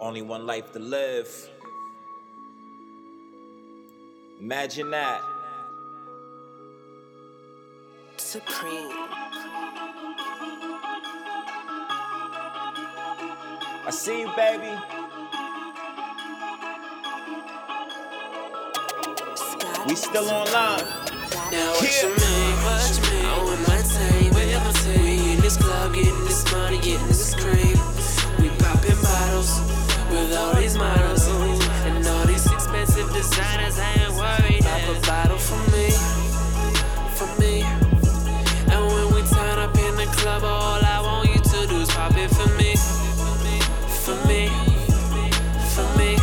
Only one life to live. Imagine that. Supreme. I see you, baby. We still online. Now Yeah. Designers. I ain't worried. Pop a bottle for me, for me. And when we turn up in the club, all I want you to do is pop it for me, for me, for me,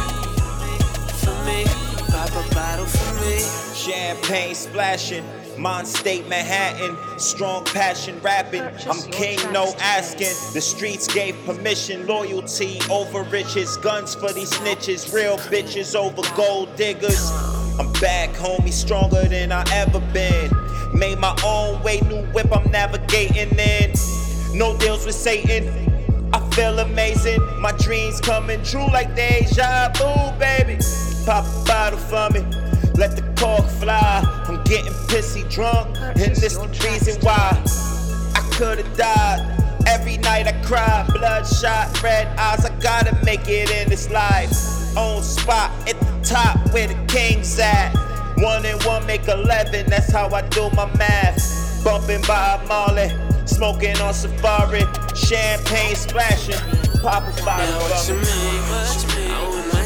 for me. Pop a bottle for me. Champagne splashing, Mind State Manhattan, strong passion rapping. I'm king, no asking. The streets gave permission, loyalty over riches, guns for these snitches, real bitches over gold diggers. I'm back, homie, stronger than I ever been. Made my own way, new whip I'm navigating in. No deals with Satan. I feel amazing. My dreams coming true like deja vu, baby. Pop a bottle for me. Let the cork fly. I'm getting pissy drunk, and this the reason why I could've died. Every night I cry, bloodshot, red eyes. I gotta make it in this life. On spot at the top where the king's at. One and one make eleven. That's how I do my math. Bumping by Molly, smoking on safari, champagne splashing, pop a bottle Now what for you me. mean? What you mean?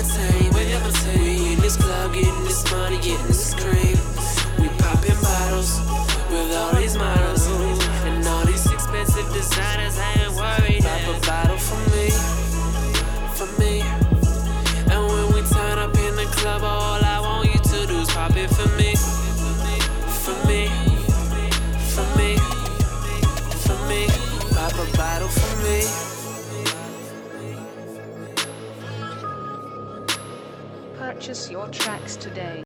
A bottle for me. Purchase your tracks today.